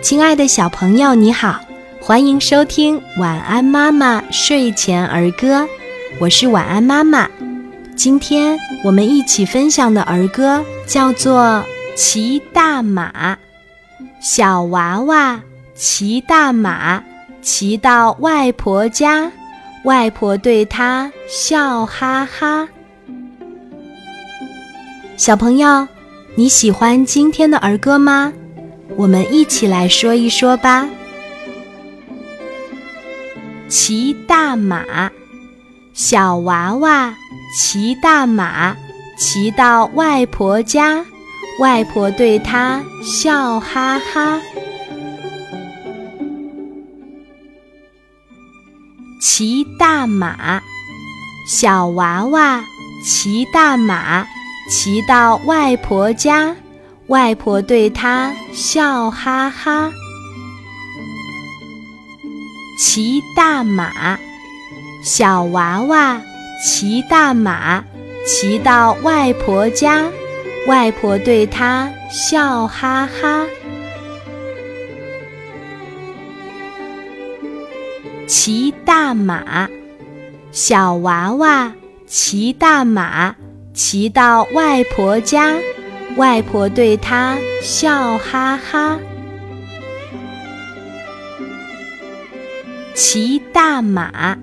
亲爱的小朋友，你好，欢迎收听《晚安妈妈睡前儿歌》，我是晚安妈妈。今天我们一起分享的儿歌叫做《骑大马》。小娃娃骑大马，骑到外婆家，外婆对他笑哈哈。小朋友，你喜欢今天的儿歌吗？我们一起来说一说吧。骑大马，小娃娃骑大马，骑到外婆家，外婆对他笑哈哈。骑大马，小娃娃骑大马。骑到外婆家，外婆对他笑哈哈。骑大马，小娃娃骑大马，骑到外婆家，外婆对他笑哈哈。骑大马，小娃娃骑大马。骑到外婆家，外婆对他笑哈哈。骑大马，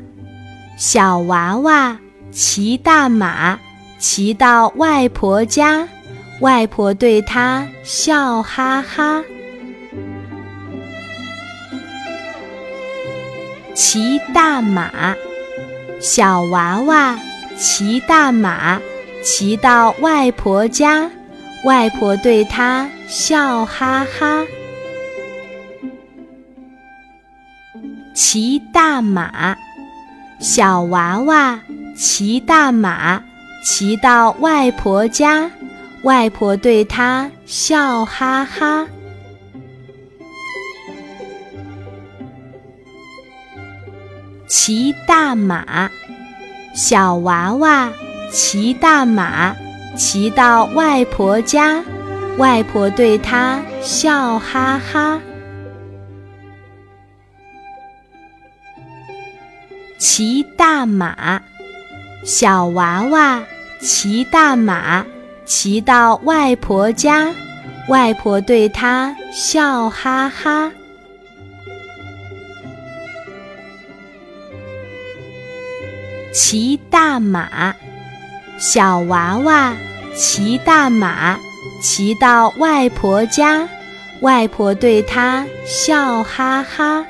小娃娃骑大马，骑到外婆家，外婆对他笑哈哈。骑大马，小娃娃骑大马。骑到外婆家，外婆对他笑哈哈。骑大马，小娃娃骑大马，骑到外婆家，外婆对他笑哈哈。骑大马，小娃娃。骑大马，骑到外婆家，外婆对他笑哈哈。骑大马，小娃娃骑大马，骑到外婆家，外婆对他笑哈哈。骑大马。小娃娃骑大马，骑到外婆家，外婆对他笑哈哈。